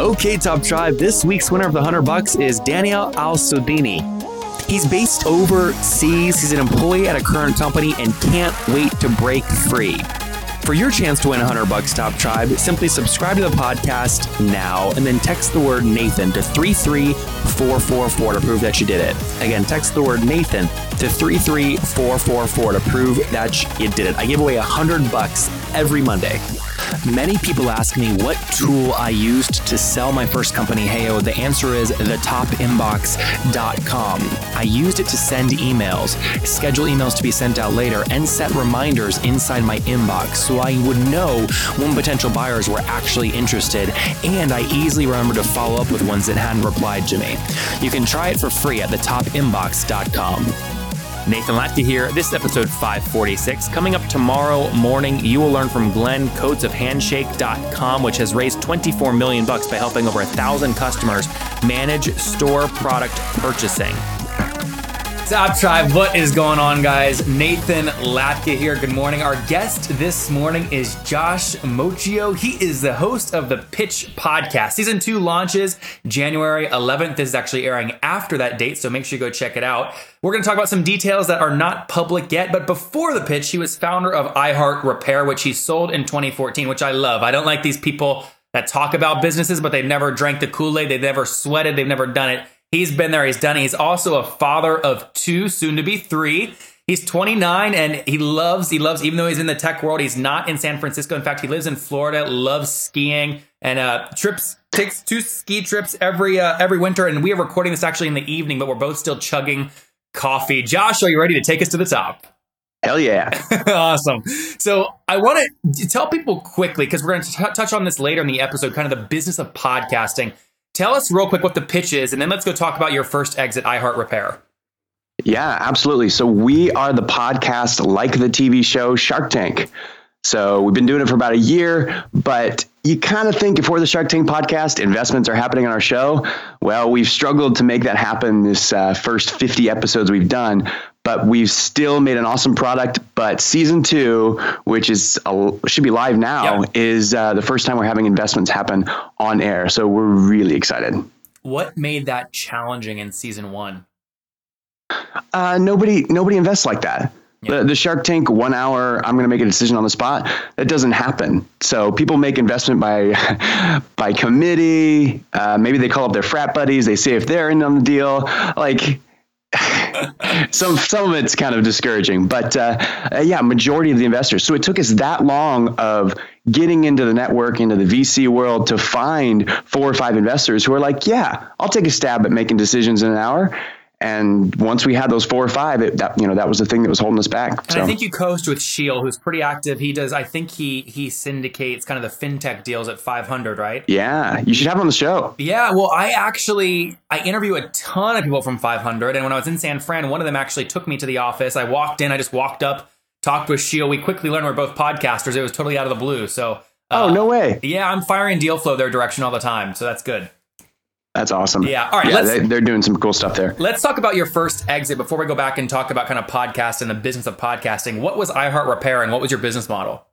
Okay, Top Tribe, this week's winner of the 100 bucks is Daniel Al Sodini. He's based overseas, he's an employee at a current company, and can't wait to break free. For your chance to win 100 bucks, Top Tribe, simply subscribe to the podcast now and then text the word Nathan to 33444 to prove that you did it. Again, text the word Nathan to 33444 to prove that you did it. I give away 100 bucks every Monday. Many people ask me what tool I used to sell my first company, Heyo. The answer is thetopinbox.com. I used it to send emails, schedule emails to be sent out later, and set reminders inside my inbox so I would know when potential buyers were actually interested, and I easily remember to follow up with ones that hadn't replied to me. You can try it for free at thetopinbox.com. Nathan Latka here. This is episode 546. Coming up tomorrow morning, you will learn from Glenn Coates of which has raised 24 million bucks by helping over a thousand customers manage store product purchasing. Top Tribe, what is going on, guys? Nathan Latka here. Good morning. Our guest this morning is Josh Muccio. He is the host of the Pitch Podcast. Season two launches January 11th. This is actually airing after that date, so make sure you go check it out. We're going to talk about some details that are not public yet, but before the pitch, he was founder of iHeart Repair, which he sold in 2014, which I love. I don't like these people that talk about businesses, but they've never drank the Kool Aid, they've never sweated, they've never done it. He's been there, he's done it. He's also a father of two, soon to be three. He's 29 and he loves, he loves, even though he's in the tech world, he's not in San Francisco. In fact, he lives in Florida, loves skiing and uh, trips, takes two ski trips every uh, every winter. And we are recording this actually in the evening, but we're both still chugging coffee. Josh, are you ready to take us to the top? Hell yeah. awesome. So I want to tell people quickly, because we're going to touch on this later in the episode, kind of the business of podcasting. Tell us real quick what the pitch is, and then let's go talk about your first exit, iHeart Repair. Yeah, absolutely. So we are the podcast like the TV show Shark Tank. So we've been doing it for about a year, but you kind of think if we're the Shark Tank podcast, investments are happening on our show. Well, we've struggled to make that happen this uh, first 50 episodes we've done, but we've still made an awesome product. But season two, which is uh, should be live now, yep. is uh, the first time we're having investments happen on air. So we're really excited. What made that challenging in season one? Uh, nobody, nobody invests like that. The, the Shark Tank one hour, I'm going to make a decision on the spot. That doesn't happen. So people make investment by by committee. Uh, maybe they call up their frat buddies. They say if they're in on the deal. Like some some of it's kind of discouraging, but uh, uh, yeah, majority of the investors. So it took us that long of getting into the network, into the VC world, to find four or five investors who are like, yeah, I'll take a stab at making decisions in an hour and once we had those four or five, it, that you know that was the thing that was holding us back. So. I think you coached with Sheel, who's pretty active. He does. I think he he syndicates kind of the fintech deals at 500, right? Yeah, you should have him on the show. Yeah, well, I actually I interview a ton of people from 500, and when I was in San Fran, one of them actually took me to the office. I walked in, I just walked up, talked with Sheel. We quickly learned we're both podcasters. It was totally out of the blue. So. Uh, oh no way! Yeah, I'm firing deal flow their direction all the time, so that's good. That's awesome. Yeah. All right. Yeah, they, are doing some cool stuff there. Let's talk about your first exit before we go back and talk about kind of podcast and the business of podcasting. What was iHeart Repair and what was your business model?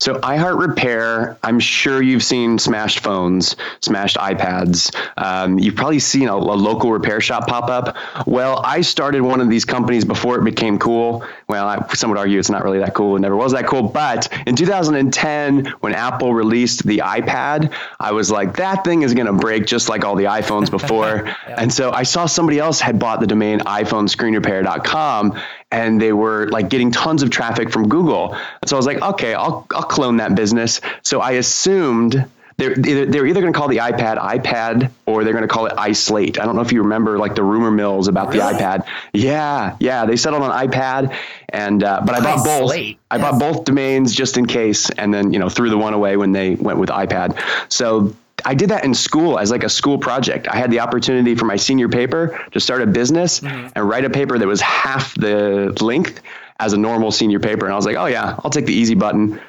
So iHeart Repair, I'm sure you've seen smashed phones, smashed iPads. Um, you've probably seen a, a, local repair shop pop up. Well, I started one of these companies before it became cool. Well, I, some would argue it's not really that cool. It never was that cool. But in 2010, when Apple released the iPad, I was like, that thing is going to break just like all the iPhones before. yeah. And so I saw somebody else had bought the domain iPhoneScreenRepair.com and they were like getting tons of traffic from Google. And so I was like, okay, I'll, I'll clone that business. So I assumed they're either, they're either going to call the iPad iPad or they're going to call it iSlate. I don't know if you remember like the rumor mills about really? the iPad. Yeah, yeah, they settled on iPad, and uh, but I bought both. I yes. bought both domains just in case, and then you know threw the one away when they went with iPad. So I did that in school as like a school project. I had the opportunity for my senior paper to start a business Mm-hmm. and write a paper that was half the length as a normal senior paper. And I was like, oh yeah, I'll take the easy button.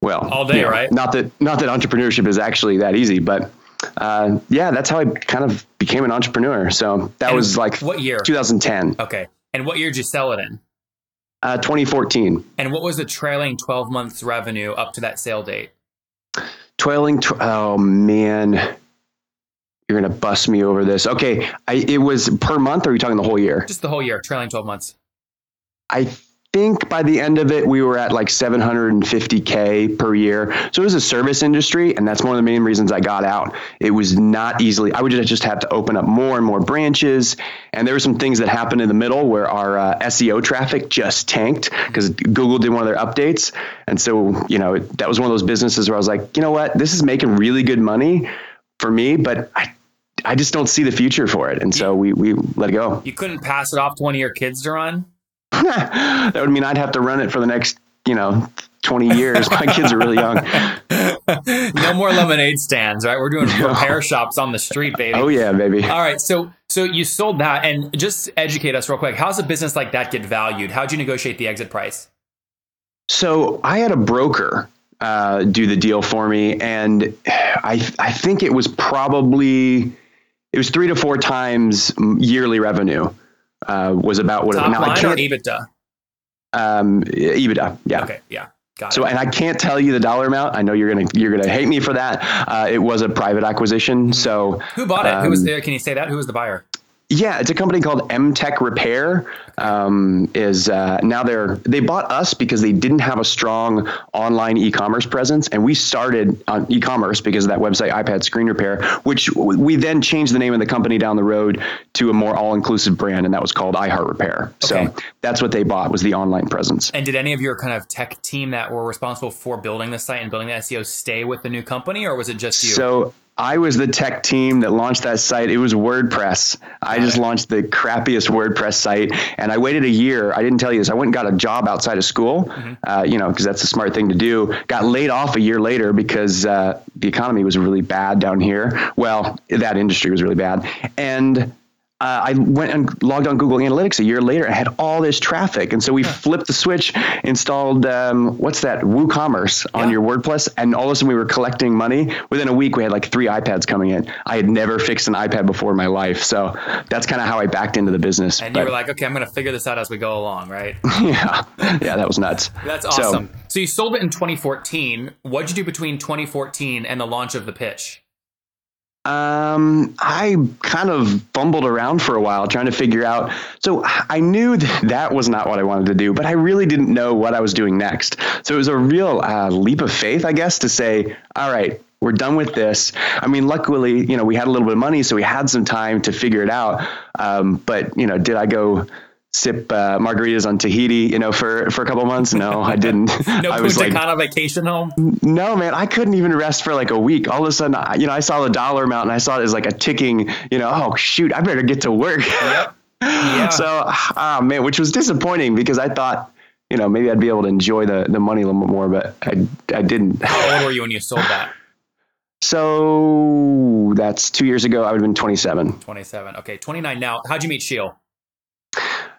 Well, All day, right? Not that not that entrepreneurship is actually that easy, but uh, yeah, that's how I kind of became an entrepreneur. So that And was like what year? 2010, Okay. And what year did you sell it in? uh, 2014. And what was the trailing 12 months revenue up to that sale date? Toiling. Tw- oh man, you're gonna bust me over this. Okay, I, it was per month. Or are you talking the whole year? Just the whole year, trailing 12 months. I think by the end of it, we were at like 750k per year. So it was a service industry, and that's one of the main reasons I got out. It was not easily. I would just just have to open up more and more branches, and there were some things that happened in the middle where our uh, SEO traffic just tanked because Google did one of their updates, and so you know that was one of those businesses where I was like, you know what, this is making really good money for me, but I. I just don't see the future for it, and so we we let it go. You couldn't pass it off to one of your kids to run? that would mean I'd have to run it for the next, you know, 20 years. My kids are really young. no more lemonade stands, right? We're doing repair shops on the street, baby. Oh yeah, baby. All right, so so you sold that, and just educate us real quick. How's a business like that get valued? How'd you negotiate the exit price? So I had a broker uh, do the deal for me, and I I think it was probably it was three to four times yearly revenue uh, was about what Top it, now line or can't EBITDA? um, EBITDA yeah. Okay, yeah, got it. So, it. and I can't tell you the dollar amount. I know you're gonna you're gonna hate me for that. Uh, it was a private acquisition, so Who bought it? Who was um, there? Can you say that? Who was the buyer? Yeah, it's a company called M Tech Repair. Um, is uh, now they're they bought us because they didn't have a strong online e-commerce presence, and we started on e-commerce because of that website iPad Screen Repair, which we then changed the name of the company down the road to a more all-inclusive brand, and that was called iHeart Repair. Okay. So that's what they bought was the online presence. And did any of your kind of tech team that were responsible for building the site and building the SEO stay with the new company, or was it just you? So I was the tech team that launched that site. It was WordPress. I just launched the crappiest WordPress site, and I waited a year. I didn't tell you this. I went and got a job outside of school, uh, you know, because that's a smart thing to do. Got laid off a year later because uh, the economy was really bad down here. Well, that industry was really bad, and. Uh, I went and logged on Google Analytics a year later. and had all this traffic, and so we flipped the switch, installed um, what's that WooCommerce on Yeah. your WordPress, and all of a sudden we were collecting money. Within a week, we had like three iPads coming in. I had never fixed an iPad before in my life, so that's kind of how I backed into the business. and you were like, okay, I'm going to figure this out as we go along, right? yeah, yeah, that was nuts. That's So- awesome. So, you sold it in 2014. What'd you do between 2014 and the launch of the pitch? Um, I kind of fumbled around for a while trying to figure out. So I knew that that was not what I wanted to do, but I really didn't know what I was doing next. So it was a real uh, leap of faith, I guess, to say, all right, we're done with this. I mean, luckily, you know, we had a little bit of money, so we had some time to figure it out. Um, but you know, did I go sip uh, margaritas on Tahiti, you know, for for a couple months? No, I didn't. No I was Punta like, Cana vacation home? no, man, I couldn't even rest for like a week. All of a sudden, I- you know, I saw the dollar amount and I saw it as like a ticking, you know, oh shoot, I better get to work. Yep. Yeah. so, ah, man, which was disappointing because I thought, you know, maybe I'd be able to enjoy the, the money a little bit more, but I, I didn't. How old were you when you sold that? So that's two years ago. I would have been 27. 27. Okay, 29 now. How'd you meet Sheel?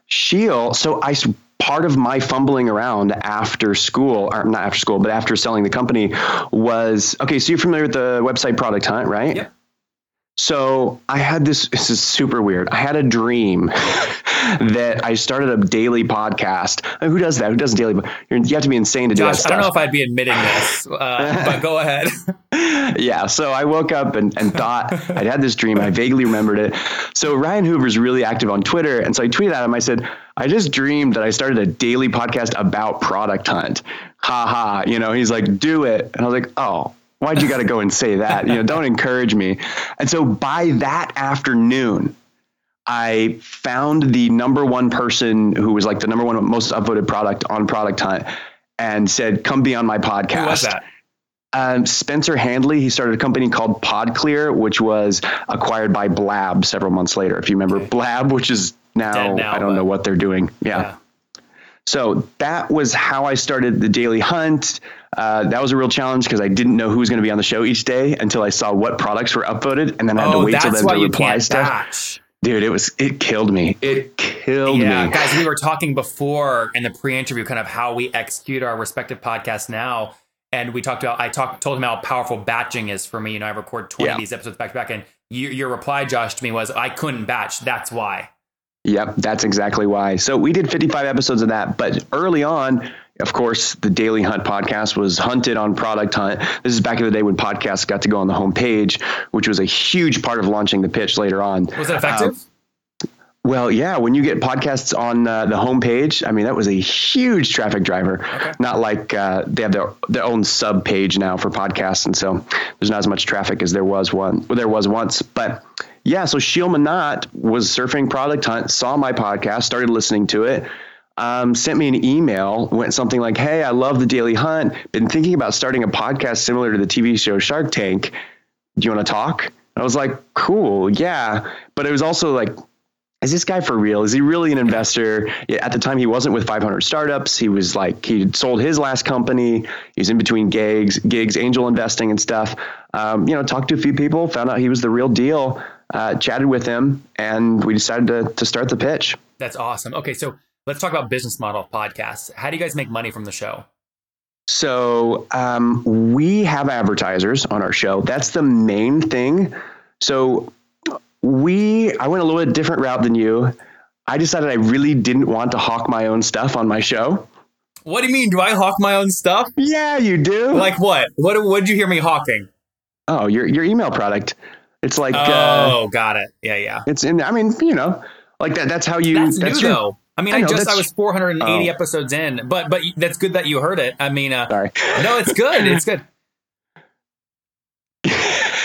Sheel. So i part of my fumbling around after school, or not after school, but after selling the company was, okay, so you're familiar with the website Product Hunt, right? Yep. So I had this, this is super weird. I had a dream that I started a daily podcast. Who does that? Who does daily? You have to be insane to do that Josh, I don't know if I'd be admitting this, uh, but go ahead. yeah. So I woke up and, and thought I'd had this dream. I vaguely remembered it. So Ryan Hoover's really active on Twitter. And so I tweeted at him. I said, I just dreamed that I started a daily podcast about Product Hunt. Ha ha. You know, he's like, do it. And I was like, oh, why'd you got to go and say that? You know, don't encourage me. And so by that afternoon, I found the number one person who was like the number one most upvoted product on Product Hunt and said, come be on my podcast. Who was that? Um, Spencer Handley, he started a company called PodClear, which was acquired by Blab several months later. If you remember Blab, which is now, now, I don't know what they're doing. Yeah. Yeah. So that was how I started the Daily Hunt. Uh, that was a real challenge because I didn't know who was going to be on the show each day until I saw what products were upvoted, and then I had oh, to wait till why to reply stuff. batch. Dude, it was it killed me. It killed Yeah, me. guys, we were talking before in the pre-interview, kind of how we execute our respective podcasts now, and we talked about. I talked told him how powerful batching is for me. You know, I record twenty Yeah. of these episodes back to back, and you, your reply, Josh, to me was, "I couldn't batch. That's why." Yep, that's exactly why. So we did 55 episodes of that, but early on, of course, the Daily Hunt podcast was hunted on Product Hunt. This is back in the day when podcasts got to go on the homepage, which was a huge part of launching the pitch later on. Was it effective? Well, yeah, when you get podcasts on uh, the homepage, I mean, that was a huge traffic driver. Not like uh, they have their their own sub page now for podcasts, and so there's not as much traffic as there was one. Well, there was once, but yeah. So Sheel Mohnot was surfing Product Hunt, saw my podcast, started listening to it. Um, sent me an email, went something like, "Hey, I love the Daily Hunt. Been thinking about starting a podcast similar to the TV show Shark Tank. Do you want to talk?" And I was like, "Cool, yeah." But it was also like, is this guy for real? Is he really an investor? At the time, he wasn't with 500 startups. He was like, he sold his last company. He was in between gigs, gigs, angel investing and stuff. Um, you know, talked to a few people, found out he was the real deal, uh, chatted with him, and we decided to, to start the pitch. That's awesome. Okay, so let's talk about business model of podcasts. How do you guys make money from the show? So um, we have advertisers on our show. That's the main thing. So we, I went a little bit different route than you. I decided I really didn't want to hawk my own stuff on my show. What do you mean? Do I hawk my own stuff? Yeah, you do. Like what? What? What did you hear me hawking? oh, your your email product. It's like uh, Oh, got it. Yeah, yeah. it's in. I mean, you know, like that. That's how you. That's, new your- though. I mean, I I, just I was 480 Oh. episodes in, but but that's good that you heard it. I mean, uh, Sorry. no, it's good. It's good.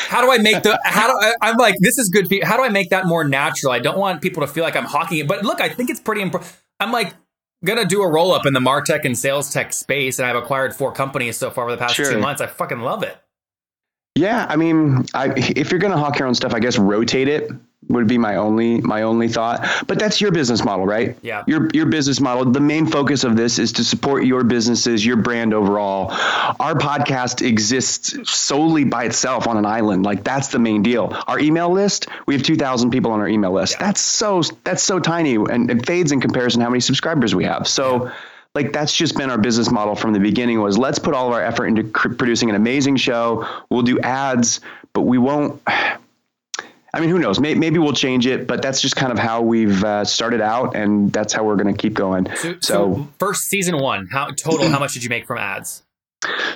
How do I make the? How do I, I'm like this is good. How do I make that more natural? I don't want people to feel like I'm hawking it, but look, I think it's pretty important. I'm like gonna do a roll up in the Martech and sales tech space, and I've acquired four companies so far over the past Sure. two months. I fucking love it. Yeah, I mean, I, if you're gonna hawk your own stuff, I guess rotate it would be my only my only thought. But that's your business model, right? Yeah. Your your business model. The main focus of this is to support your businesses, your brand overall. Our podcast exists solely by itself on an island. Like that's the main deal. Our email list, we have 2,000 people on our email list. That's so that's so tiny and it fades in comparison to how many subscribers we have. So. Like that's just been our business model from the beginning was let's put all of our effort into cr- producing an amazing show. We'll do ads, but we won't I mean, who knows? Maybe, maybe we'll change it, but that's just kind of how we've uh, started out, and that's how we're going to keep going. So, So, so first season one, how total? how much did you make from ads?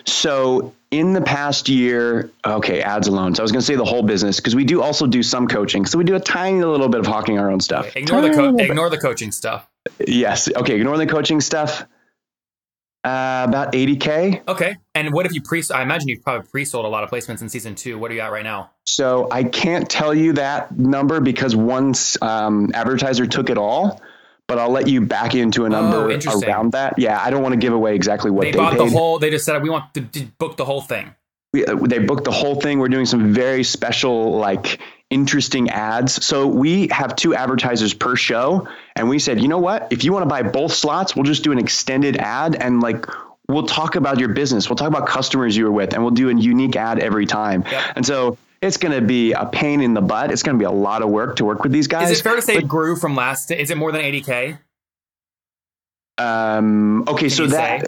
so in the past year, okay, ads alone. So I was going to say the whole business because we do also do some coaching. So we do a tiny little bit of hawking our own stuff. Ignore the co- ignore the coaching stuff. Yes. Okay. Ignore the coaching stuff. Uh, about 80k. Okay. And what if you pre? I imagine you've probably pre-sold a lot of placements in season two. What are you at right now? So I can't tell you that number because once um, advertiser took it all, but I'll let you back into a number Oh, around that. Yeah, I don't want to give away exactly what They, they, bought paid. the whole. They just said we want to, to book the whole thing. we, uh, they booked the whole thing. We're doing some very special, like interesting ads. So we have two advertisers per show, and we said, you know what? If you want to buy both slots, we'll just do an extended ad and like. We'll talk about your business. We'll talk about customers you were with, and we'll do a unique ad every time. Yep. And so it's going to be a pain in the butt. It's going to be a lot of work to work with these guys. Is it fair to say but- it grew from last? Is it more than 80k? Um, okay, so that say?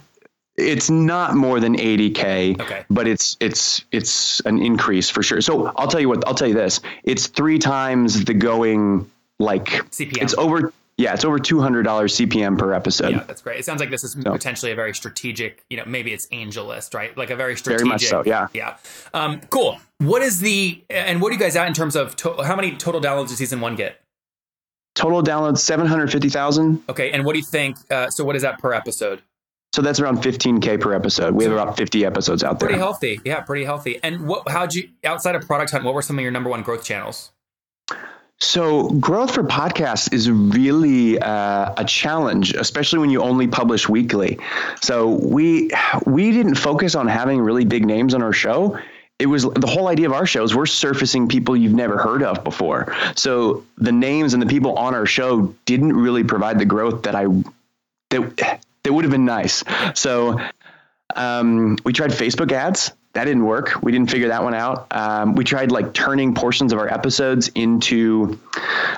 It's not more than 80k, Okay. but it's it's it's an increase for sure. So I'll tell you what I'll tell you this: it's three times the going like CPM. It's over yeah, it's over two hundred dollars CPM per episode. Yeah, that's great. It sounds like this is potentially a very strategic, you know, maybe it's AngelList, right? Like a very strategic. very much so, yeah. Yeah. Um, cool. What is the, and what are you guys at in terms of, to, how many total downloads did season one get? Total downloads seven hundred fifty thousand. Okay. And what do you think? Uh, so what is that per episode? So that's around fifteen k per episode. We have about fifty episodes out there. Pretty healthy. Yeah, pretty healthy. And what, how'd you, outside of Product Hunt, what were some of your number one growth channels? So, growth for podcasts is really uh, a challenge, especially when you only publish weekly. So, we we didn't focus on having really big names on our show. It was the whole idea of our shows. We're surfacing people you've never heard of before. So, the names and the people on our show didn't really provide the growth that I that that would have been nice. So, Um, we tried Facebook ads. That didn't work. We didn't figure that one out. Um, we tried like turning portions of our episodes into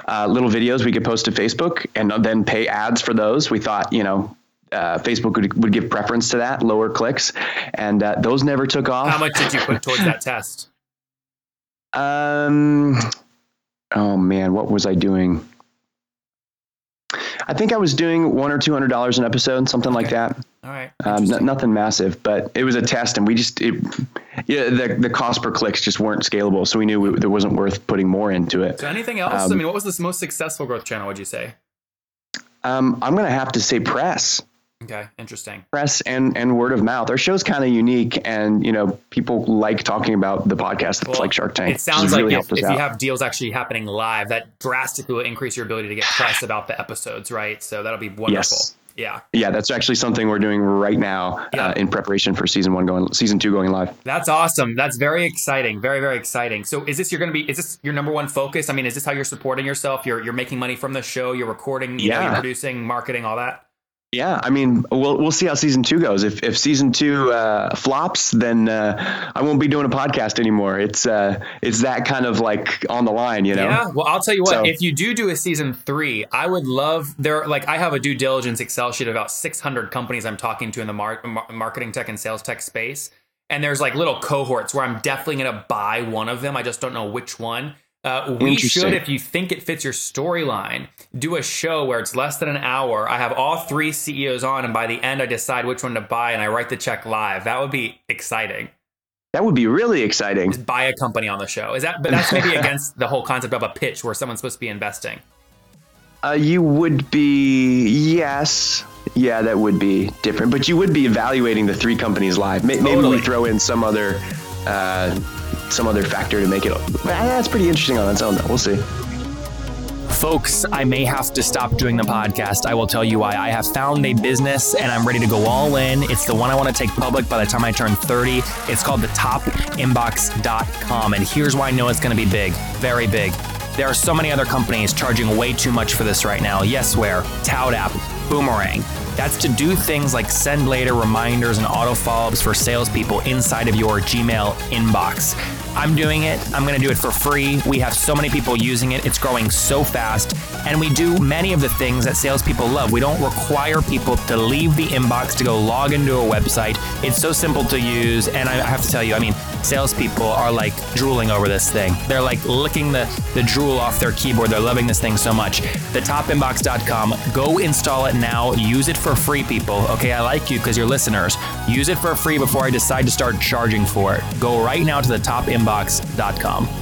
uh, little videos we could post to Facebook and then pay ads for those. We thought, you know, uh, Facebook would, would give preference to that, lower clicks, and uh, those never took off. How much did you put towards that test? Um, oh man, what was I doing? I think I was doing one or two hundred dollars an episode, something like that. All right. Um, n- nothing massive, but it was a test, and we just it, yeah, the the cost per clicks just weren't scalable, so we knew it, it wasn't worth putting more into it. So anything else? Um, I mean, what was the most successful growth channel? Would you say? Um, I'm gonna have to say press. Okay, interesting. press and and word of mouth. Our show's kind of unique, and you know people like talking about the podcast. It's like Shark Tank. It sounds has like really if, if you have deals actually happening live, that drastically will increase your ability to get press about the episodes, right? So that'll be wonderful. Yes. Yeah, yeah, that's actually something we're doing right now Yeah. uh, in preparation for season one going, season two going live. that's awesome. That's very exciting. Very very exciting. So is this you're going to be? Is this your number one focus? I mean, is this how you're supporting yourself? You're you're making money from the show. You're recording. You know, Yeah. you're producing, marketing, all that. Yeah, I mean, we'll we'll see how season two goes. If if season two uh, flops, then uh, I won't be doing a podcast anymore. It's uh, it's that kind of like on the line, you know. Yeah. Well, I'll tell you what. So- if you do do a season three, I would love there. Like, I have a due diligence Excel sheet of about 600 companies I'm talking to in the mar- mar- marketing tech and sales tech space, and there's like little cohorts where I'm definitely going to buy one of them. I just don't know which one. Uh, we should, if you think it fits your storyline, do a show where it's less than an hour. I have all three CEOs on, and by the end, I decide which one to buy, and I write the check live. That would be exciting. That would be really exciting. Just buy a company on the show. Is that? But that's maybe against the whole concept of a pitch where someone's supposed to be investing. Uh, you would be yes, yeah, that would be different. But you would be evaluating the three companies live. Maybe Totally. we throw in some other uh, some other factor to make it. Eh, That's pretty interesting on its own. Though. We'll see. Folks, I may have to stop doing the podcast. I will tell you why. I have found a business and I'm ready to go all in. It's the one I want to take public by the time I turn 30. It's called the topinbox.com. And here's why I know it's going to be big, very big. There are so many other companies charging way too much for this right now. Yes, Yesware, Tout App, Boomerang. That's to do things like send later reminders and auto follow ups for salespeople inside of your Gmail inbox. I'm doing it. I'm going to do it for free. We have so many people using it. It's growing so fast. And we do many of the things that salespeople love. We don't require people to leave the inbox to go log into a website. It's so simple to use. And I have to tell you, I mean, salespeople are like drooling over this thing. They're like licking the, the drool off their keyboard. They're loving this thing so much. Thetopinbox.com. Go install it now. Use it for free, people. Okay, I like you because you're listeners. Use it for free before I decide to start charging for it. Go right now to thetopinbox.com.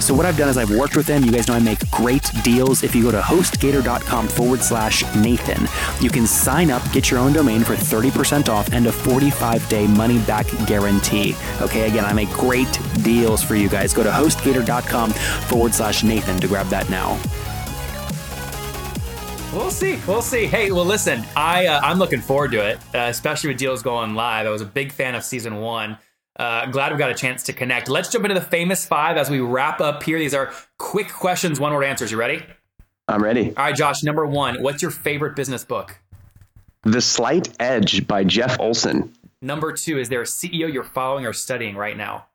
So what I've done is I've worked with them. You guys know I make great deals. If you go to hostgator.com forward slash Nathan, you can sign up, get your own domain for 30% off and a 45 day money back guarantee. Okay, again, I make great deals for you guys. Go to hostgator.com forward slash Nathan to grab that now. We'll see. We'll see. Hey, well, listen, I uh, I'm looking forward to it, uh, especially with deals going live. I was a big fan of season one. Uh, glad we got a chance to connect. Let's jump into the famous five as we wrap up here. These are quick questions, one word answers. You ready? I'm ready. All right, Josh. Number one, what's your favorite business book? The Slight Edge by Jeff Olson. Number two, is there a CEO you're following or studying right now?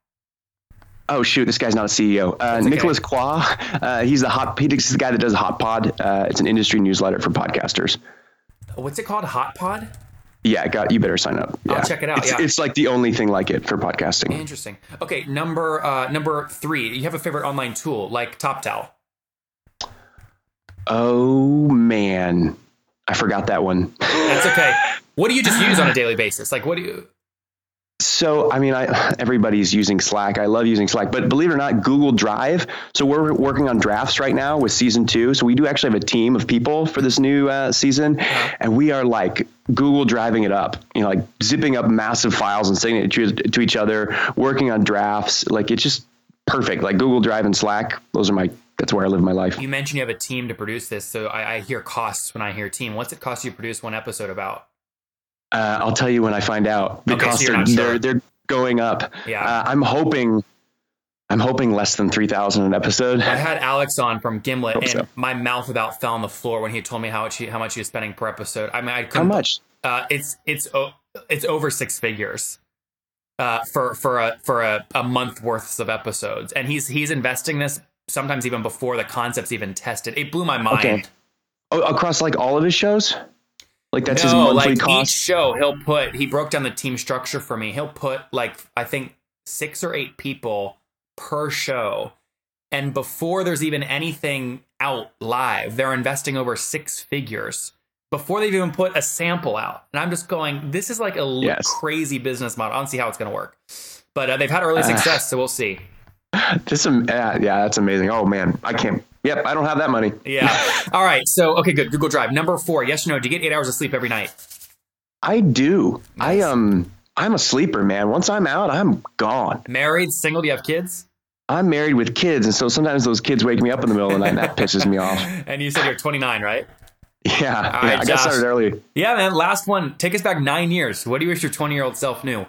Oh shoot, this guy's not a CEO. Uh, okay. Nicholas Quah. Uh, he's the hot. He's the guy that does Hot Pod. Uh, it's an industry newsletter for podcasters. What's it called? Hot Pod? Yeah, got you better sign up. I'll check it out, It's, yeah. it's like the only thing like it for podcasting. Interesting. Okay, number uh, number three, you have a favorite online tool like TopTal. Oh man, I forgot that one. That's okay. What do you just use on a daily basis? Like, what do you? So, I mean, I, everybody's using Slack. I love using Slack, but believe it or not, Google Drive. So we're working on drafts right now with season two. So we do actually have a team of people for this new uh, season, and we are like Google driving it up. You know, like zipping up massive files and sending it to, to each other, working on drafts. Like it's just perfect. Like Google Drive and Slack. Those are my that's where I live my life. You mentioned you have a team to produce this, so I, I hear costs when I hear team. What's it cost you to produce one episode about? Uh, I'll tell you when I find out. The Okay, costs you're sure. they're they're going up. Yeah. Uh, I'm hoping I'm hoping less than three thousand an episode. I had Alex on from Gimlet, and so. my mouth about fell on the floor when he told me how much he, how much he was spending per episode. I mean, I How much? Uh, it's it's it's over six figures uh, for for a for a, a month worth of episodes, and he's he's investing this sometimes even before the concept's even tested. It blew my mind. Okay. Across like all of his shows? Like that's his no, monthly like each show, he'll put. He broke down the team structure for me. He'll put like I think six or eight people per show, and before there's even anything out live, they're investing over six figures before they've even put a sample out. And I'm just going, this is like a Yes. crazy business model. I don't see how it's going to work, but uh, they've had early success, so we'll see. This um, yeah, yeah, that's amazing. Oh man, I can't. Yep, I don't have that money. Yeah. All right. So okay, good. Google Drive number four. Yes or no? Do you get eight hours of sleep every night? I do. I Nice. um, I'm a sleeper, man. Once I'm out, I'm gone. Married, single? Do you have kids? I'm married with kids, and so sometimes those kids wake me up in the middle of the night, and that pisses me off. And you said you're 29, right? Yeah, yeah right, I got started early. Yeah, man. Last one. Take us back nine years. What do you wish your 20 year old self knew?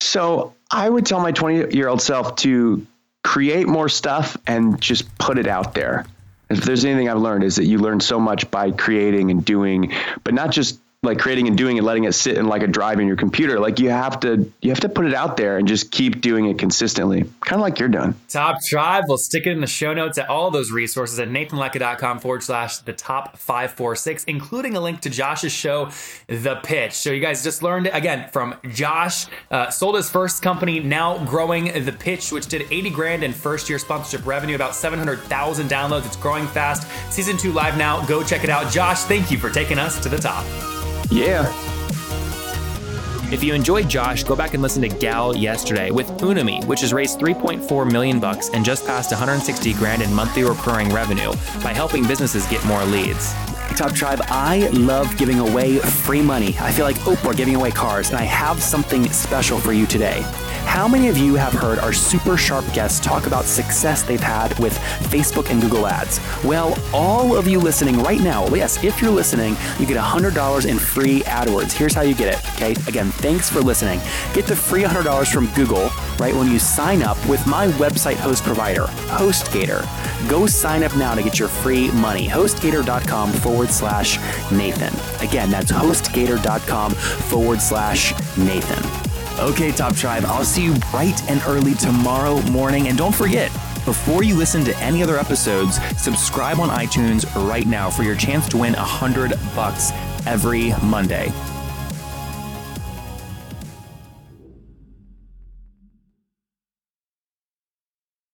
So I would tell my 20 year old self to create more stuff and just put it out there. If there's anything I've learned is that you learn so much by creating and doing, but not just like creating and doing and letting it sit in like a drive in your computer. Like you have to, you have to put it out there and just keep doing it consistently, kind of like you're doing. Top Tribe. We'll stick it in the show notes at all those resources at nathanlatka.com forward slash the top 546, including a link to Josh's show, The Pitch. So you guys just learned again from Josh, uh, sold his first company, now growing The Pitch, which did 80 grand in first year sponsorship revenue, about 700,000 downloads. It's growing fast. Season two live now. Go check it out. Josh, thank you for taking us to the top. Yeah. If you enjoyed Josh, go back and listen to Gal yesterday with Unami, which has raised 3.4 million bucks and just passed 160 grand in monthly recurring revenue by helping businesses get more leads. Top Tribe, I love giving away free money. I feel like Oprah giving away cars, and I have something special for you today. How many of you have heard our super sharp guests talk about success they've had with Facebook and Google Ads? Well, all of you listening right now, yes, if you're listening, you get $100 in free AdWords. Here's how you get it, okay? Again, thanks for listening. Get the free $100 from Google right when you sign up with my website host provider, HostGator. Go sign up now to get your free money. HostGator.com forward slash Nathan. Again, that's HostGator.com forward slash Nathan. Okay, Top Tribe, I'll see you bright and early tomorrow morning. And don't forget, before you listen to any other episodes, subscribe on iTunes right now for your chance to win a hundred bucks every Monday.